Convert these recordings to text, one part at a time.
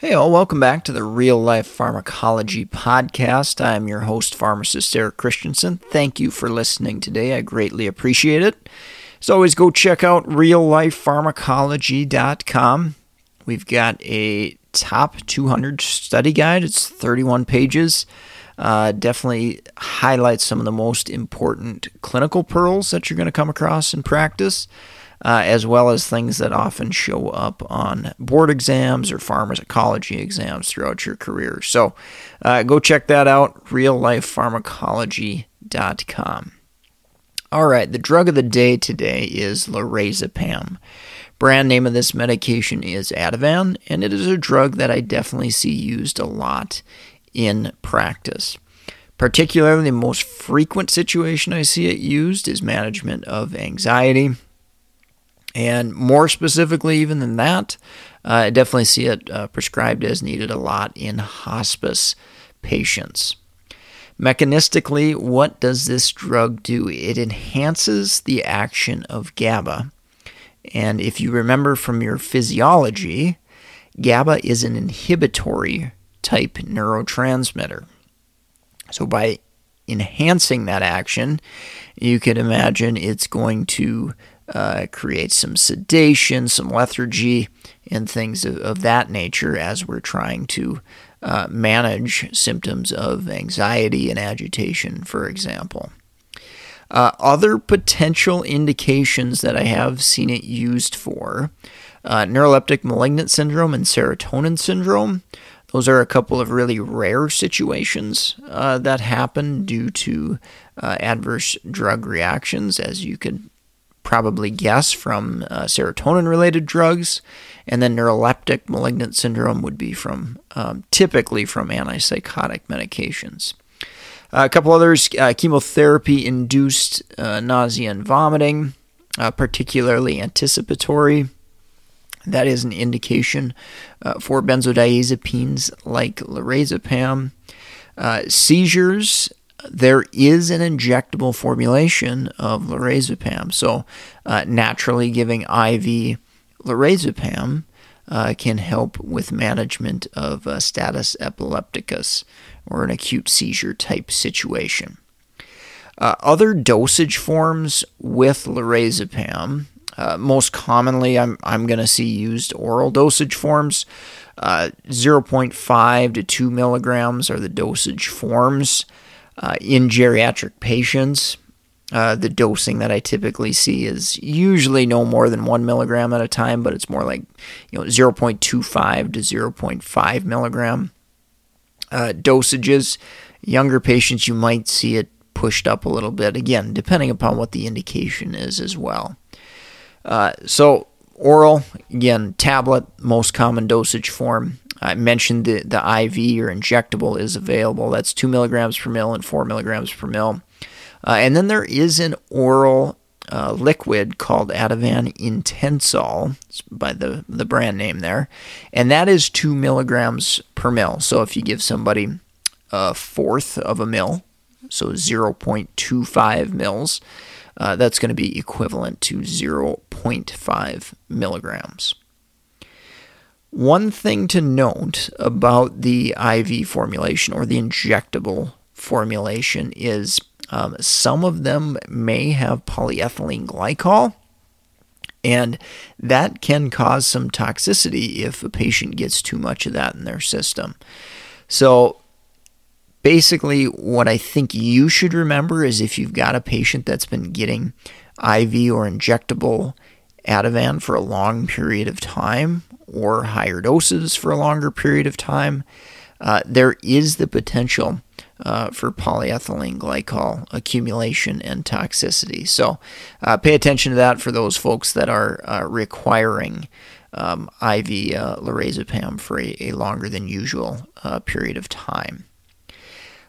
Hey, all, welcome back to the Real Life Pharmacology Podcast. I'm your host, pharmacist Eric Christensen. Thank you for listening today. I greatly appreciate it. As always, go check out reallifepharmacology.com. We've got a top 200 study guide, it's 31 pages. Uh, definitely highlights some of the most important clinical pearls that you're going to come across in practice uh, as well as things that often show up on board exams or pharmacology exams throughout your career. So uh, go check that out, reallifepharmacology.com. All right, the drug of the day today is lorazepam. Brand name of this medication is Ativan, and it is a drug that I definitely see used a lot in practice. Particularly, the most frequent situation I see it used is management of anxiety and more specifically, even than that, uh, I definitely see it uh, prescribed as needed a lot in hospice patients. Mechanistically, what does this drug do? It enhances the action of GABA. And if you remember from your physiology, GABA is an inhibitory type neurotransmitter. So by enhancing that action, you could imagine it's going to uh, creates some sedation, some lethargy, and things of, of that nature as we're trying to uh, manage symptoms of anxiety and agitation, for example. Uh, other potential indications that I have seen it used for uh, neuroleptic malignant syndrome and serotonin syndrome. Those are a couple of really rare situations uh, that happen due to uh, adverse drug reactions, as you could probably guess from uh, serotonin related drugs. And then neuroleptic malignant syndrome would be from um, typically from antipsychotic medications. Uh, a couple others uh, chemotherapy induced uh, nausea and vomiting, uh, particularly anticipatory. That is an indication uh, for benzodiazepines like lorazepam. seizures there is an injectable formulation of lorazepam. So, uh, naturally giving IV lorazepam uh, can help with management of uh, status epilepticus or an acute seizure type situation. Uh, other dosage forms with lorazepam, uh, most commonly, I'm, I'm going to see used oral dosage forms. Uh, 0.5 to 2 milligrams are the dosage forms. Uh, in geriatric patients, uh, the dosing that I typically see is usually no more than one milligram at a time, but it's more like you know 0.25 to 0.5 milligram uh, dosages. Younger patients, you might see it pushed up a little bit again, depending upon what the indication is as well. Uh, so oral, again, tablet, most common dosage form. I mentioned the, the IV or injectable is available. That's 2 milligrams per mil and 4 milligrams per mil. Uh, and then there is an oral uh, liquid called Ativan Intensol by the, the brand name there. And that is 2 milligrams per mil. So if you give somebody a fourth of a mil, so 0.25 mils, uh, that's going to be equivalent to 0.5 milligrams. One thing to note about the IV formulation or the injectable formulation is um, some of them may have polyethylene glycol, and that can cause some toxicity if a patient gets too much of that in their system. So, basically, what I think you should remember is if you've got a patient that's been getting IV or injectable Ativan for a long period of time or higher doses for a longer period of time, uh, there is the potential uh, for polyethylene glycol accumulation and toxicity. So uh, pay attention to that for those folks that are uh, requiring um, IV uh, lorazepam for a, a, longer than usual uh, period of time.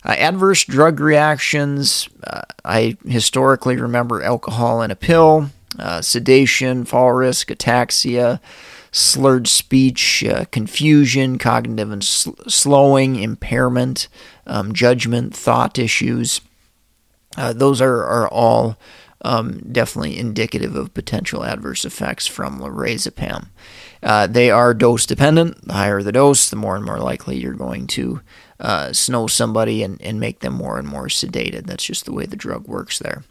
Uh, adverse drug reactions. Uh, I historically remember alcohol in a pill, uh, sedation, fall risk, ataxia, slurred speech, uh, confusion, cognitive and sl- slowing, impairment, um, judgment, thought issues. Uh, those are, are all um, definitely indicative of potential adverse effects from lorazepam. Uh, they are dose dependent. The higher the dose, the more and more likely you're going to uh, snow somebody and, and make them more and more sedated. That's just the way the drug works there.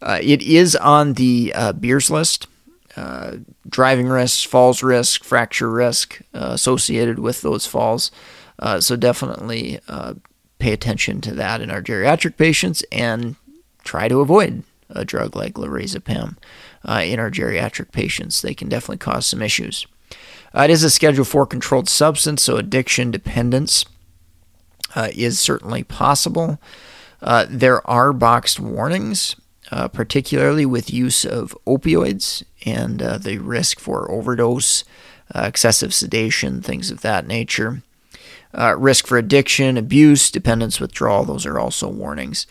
Uh, it is on the uh, Beers list. Uh, driving risks, falls risk, fracture risk uh, associated with those falls. Uh, so definitely pay attention to that in our geriatric patients and try to avoid a drug like lorazepam in our geriatric patients. They can definitely cause some issues. it is a Schedule 4 controlled substance, so addiction dependence uh, is certainly possible. Uh, there are boxed warnings, uh, particularly with use of opioids and uh, the risk for overdose, uh, excessive sedation, things of that nature. Uh, risk for addiction, abuse, dependence, withdrawal, those are also warnings.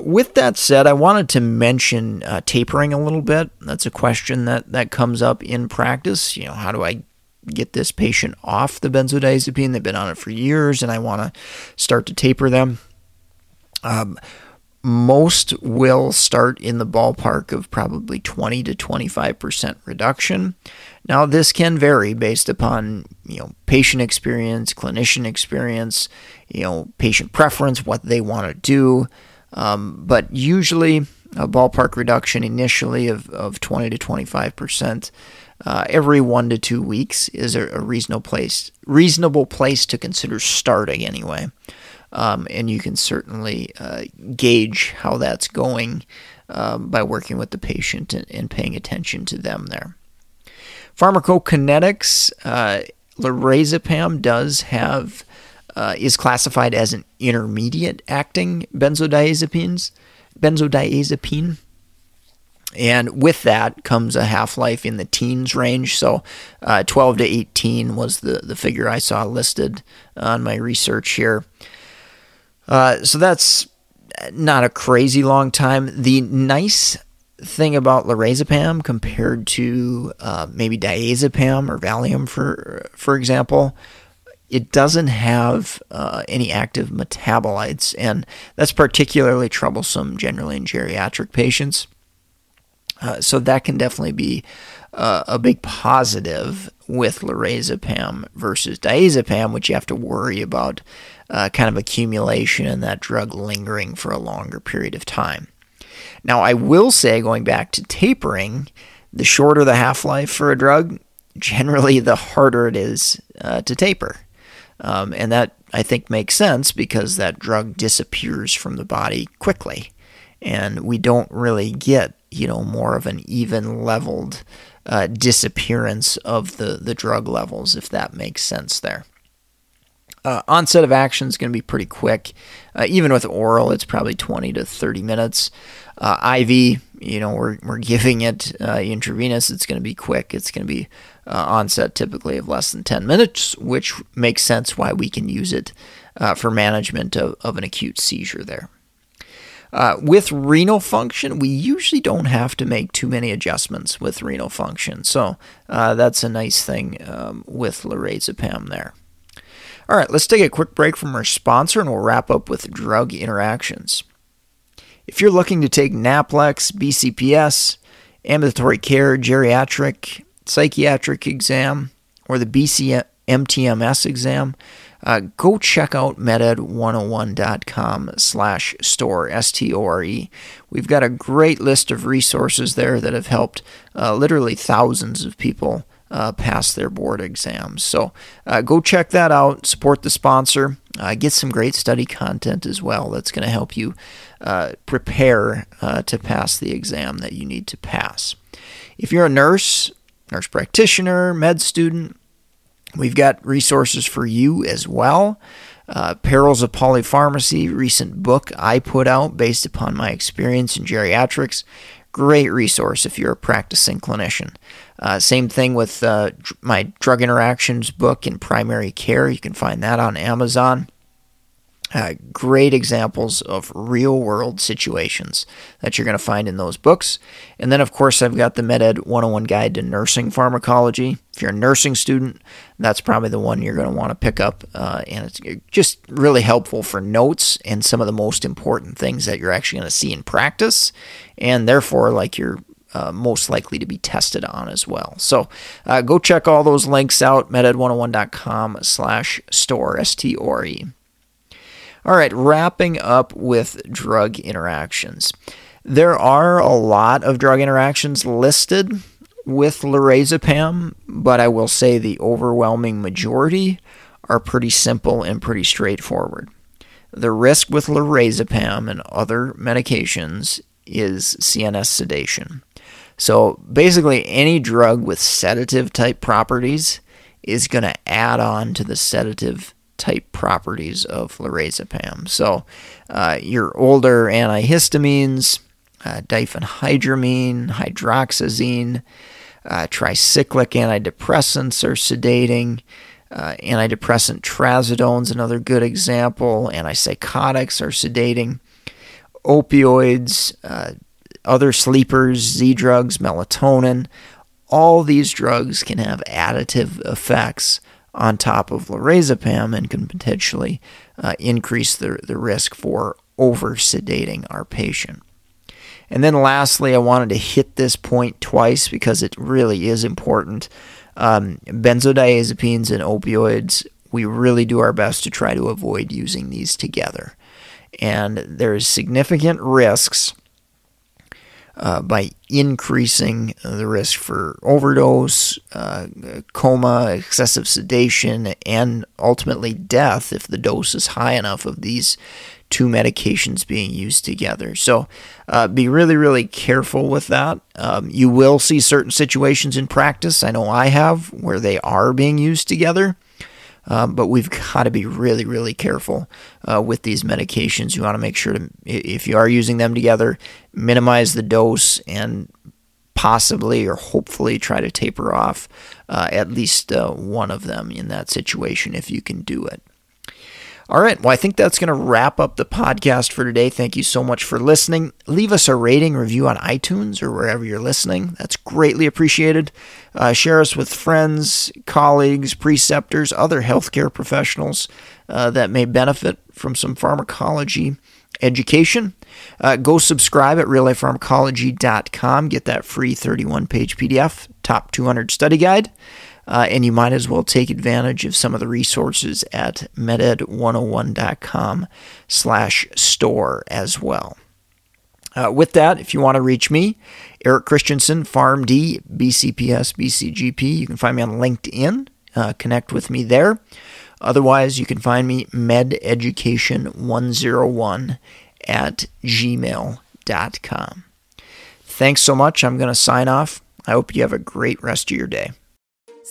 with that said, I wanted to mention tapering a little bit. That's a question that, that comes up in practice. You know, how do I get this patient off the benzodiazepine. They've been on it for years, and I want to start to taper them. Um, most will start in the ballpark of probably 20 to 25% reduction. Now, this can vary based upon you know patient experience, clinician experience, you know patient preference, what they want to do. Um, but usually, a ballpark reduction initially of, of 20 to 25 percent uh, every one to two weeks is a, a, reasonable place reasonable place to consider starting anyway. Um, and you can certainly uh, gauge how that's going um, by working with the patient and, and, paying attention to them there. Pharmacokinetics, uh, lorazepam does have uh, is classified as an intermediate acting benzodiazepines benzodiazepine and with that comes a half life in the teens range. So, uh, 12 to 18 was the, the figure I saw listed on my research here. Uh, so, that's not a crazy long time. The nice thing about lorazepam compared to uh, maybe diazepam or Valium, for, for example, it doesn't have uh, any active metabolites, and that's particularly troublesome generally in geriatric patients. Uh, so that can definitely be uh, a big positive with lorazepam versus diazepam, which you have to worry about uh, kind of accumulation and that drug lingering for a longer period of time. Now, I will say, going back to tapering, the shorter the half life for a drug, generally the harder it is uh, to taper. Um, and that I think makes sense because that drug disappears from the body quickly. And we don't really get you know more of an even leveled uh, disappearance of the the drug levels, if that makes sense there. Uh, onset of action is going to be pretty quick. Uh, even with oral, it's probably 20 to 30 minutes. Uh, IV, you know, we're, we're giving it uh, intravenous. It's going to be quick. It's going to be uh, onset typically of less than 10 minutes, which makes sense why we can use it uh, for management of, of an acute seizure there. Uh, with renal function, we usually don't have to make too many adjustments with renal function. So uh, that's a nice thing um, with lorazepam there. All right, let's take a quick break from our sponsor and we'll wrap up with drug interactions. If you're looking to take Naplex, BCPS, ambulatory care, geriatric, psychiatric exam, or the BCMTMS exam, uh, go check out meded101.com slash store, S-T-O-R-E. We've got a great list of resources there that have helped uh, literally thousands of people uh, pass their board exams. So uh, go check that out, support the sponsor, uh, get some great study content as well that's going to help you uh, prepare to pass the exam that you need to pass. If you're a nurse, nurse practitioner, med student, We've got resources for you as well. Uh, Perils of Polypharmacy, recent book I put out based upon my experience in geriatrics. Great resource if you're a practicing clinician. Uh, same thing with uh, my drug interactions book in primary care. You can find that on Amazon. Uh, great examples of real world situations that you're going to find in those books. And then, of course, I've got the MedEd 101 Guide to Nursing Pharmacology. If you're a nursing student, that's probably the one you're going to want to pick up. Uh, and it's just really helpful for notes and some of the most important things that you're actually going to see in practice. And therefore, like you're uh, most likely to be tested on as well. So uh, go check all those links out, meded101.com slash store, S-T-O-R-E. All right, wrapping up with drug interactions. There are a lot of drug interactions listed with lorazepam, but I will say the overwhelming majority are pretty simple and pretty straightforward. The risk with lorazepam and other medications is CNS sedation. So basically, any drug with sedative type properties is going to add on to the sedative type properties of lorazepam. So, uh, your older antihistamines, uh, diphenhydramine, hydroxyzine, uh, tricyclic antidepressants are sedating. Uh, antidepressant trazodone's another good example. Antipsychotics are sedating. Opioids, uh, other sleepers, Z drugs, melatonin, all these drugs can have additive effects on top of lorazepam and can potentially uh, increase the, the risk for over sedating our patient. And then lastly, I wanted to hit this point twice because it really is important. Um, benzodiazepines and opioids, we really do our best to try to avoid using these together. And there's significant risks uh, by increasing the risk for overdose, uh, coma, excessive sedation, and ultimately death if the dose is high enough of these two medications being used together. So uh, be really, really careful with that. Um, you will see certain situations in practice, I know I have, where they are being used together. Um, but we've got to be really, really careful uh, with these medications. You want to make sure to, if you are using them together, minimize the dose and possibly or hopefully try to taper off uh, at least uh, one of them in that situation if you can do it. All right. Well, I think that's going to wrap up the podcast for today. Thank you so much for listening. Leave us a rating review on iTunes or wherever you're listening. That's greatly appreciated. Uh, share us with friends, colleagues, preceptors, other healthcare professionals uh, that may benefit from some pharmacology education. Uh, go subscribe at reallifepharmacology.com. Get that free 31 page PDF, top 200 study guide. Uh, and you might as well take advantage of some of the resources at meded101.com slash store as well. Uh, with that, if you want to reach me, Eric Christensen, PharmD, BCPS, BCGP, you can find me on LinkedIn. Uh, connect with me there. Otherwise, you can find me mededucation101 at gmail.com. Thanks so much. I'm going to sign off. I hope you have a great rest of your day.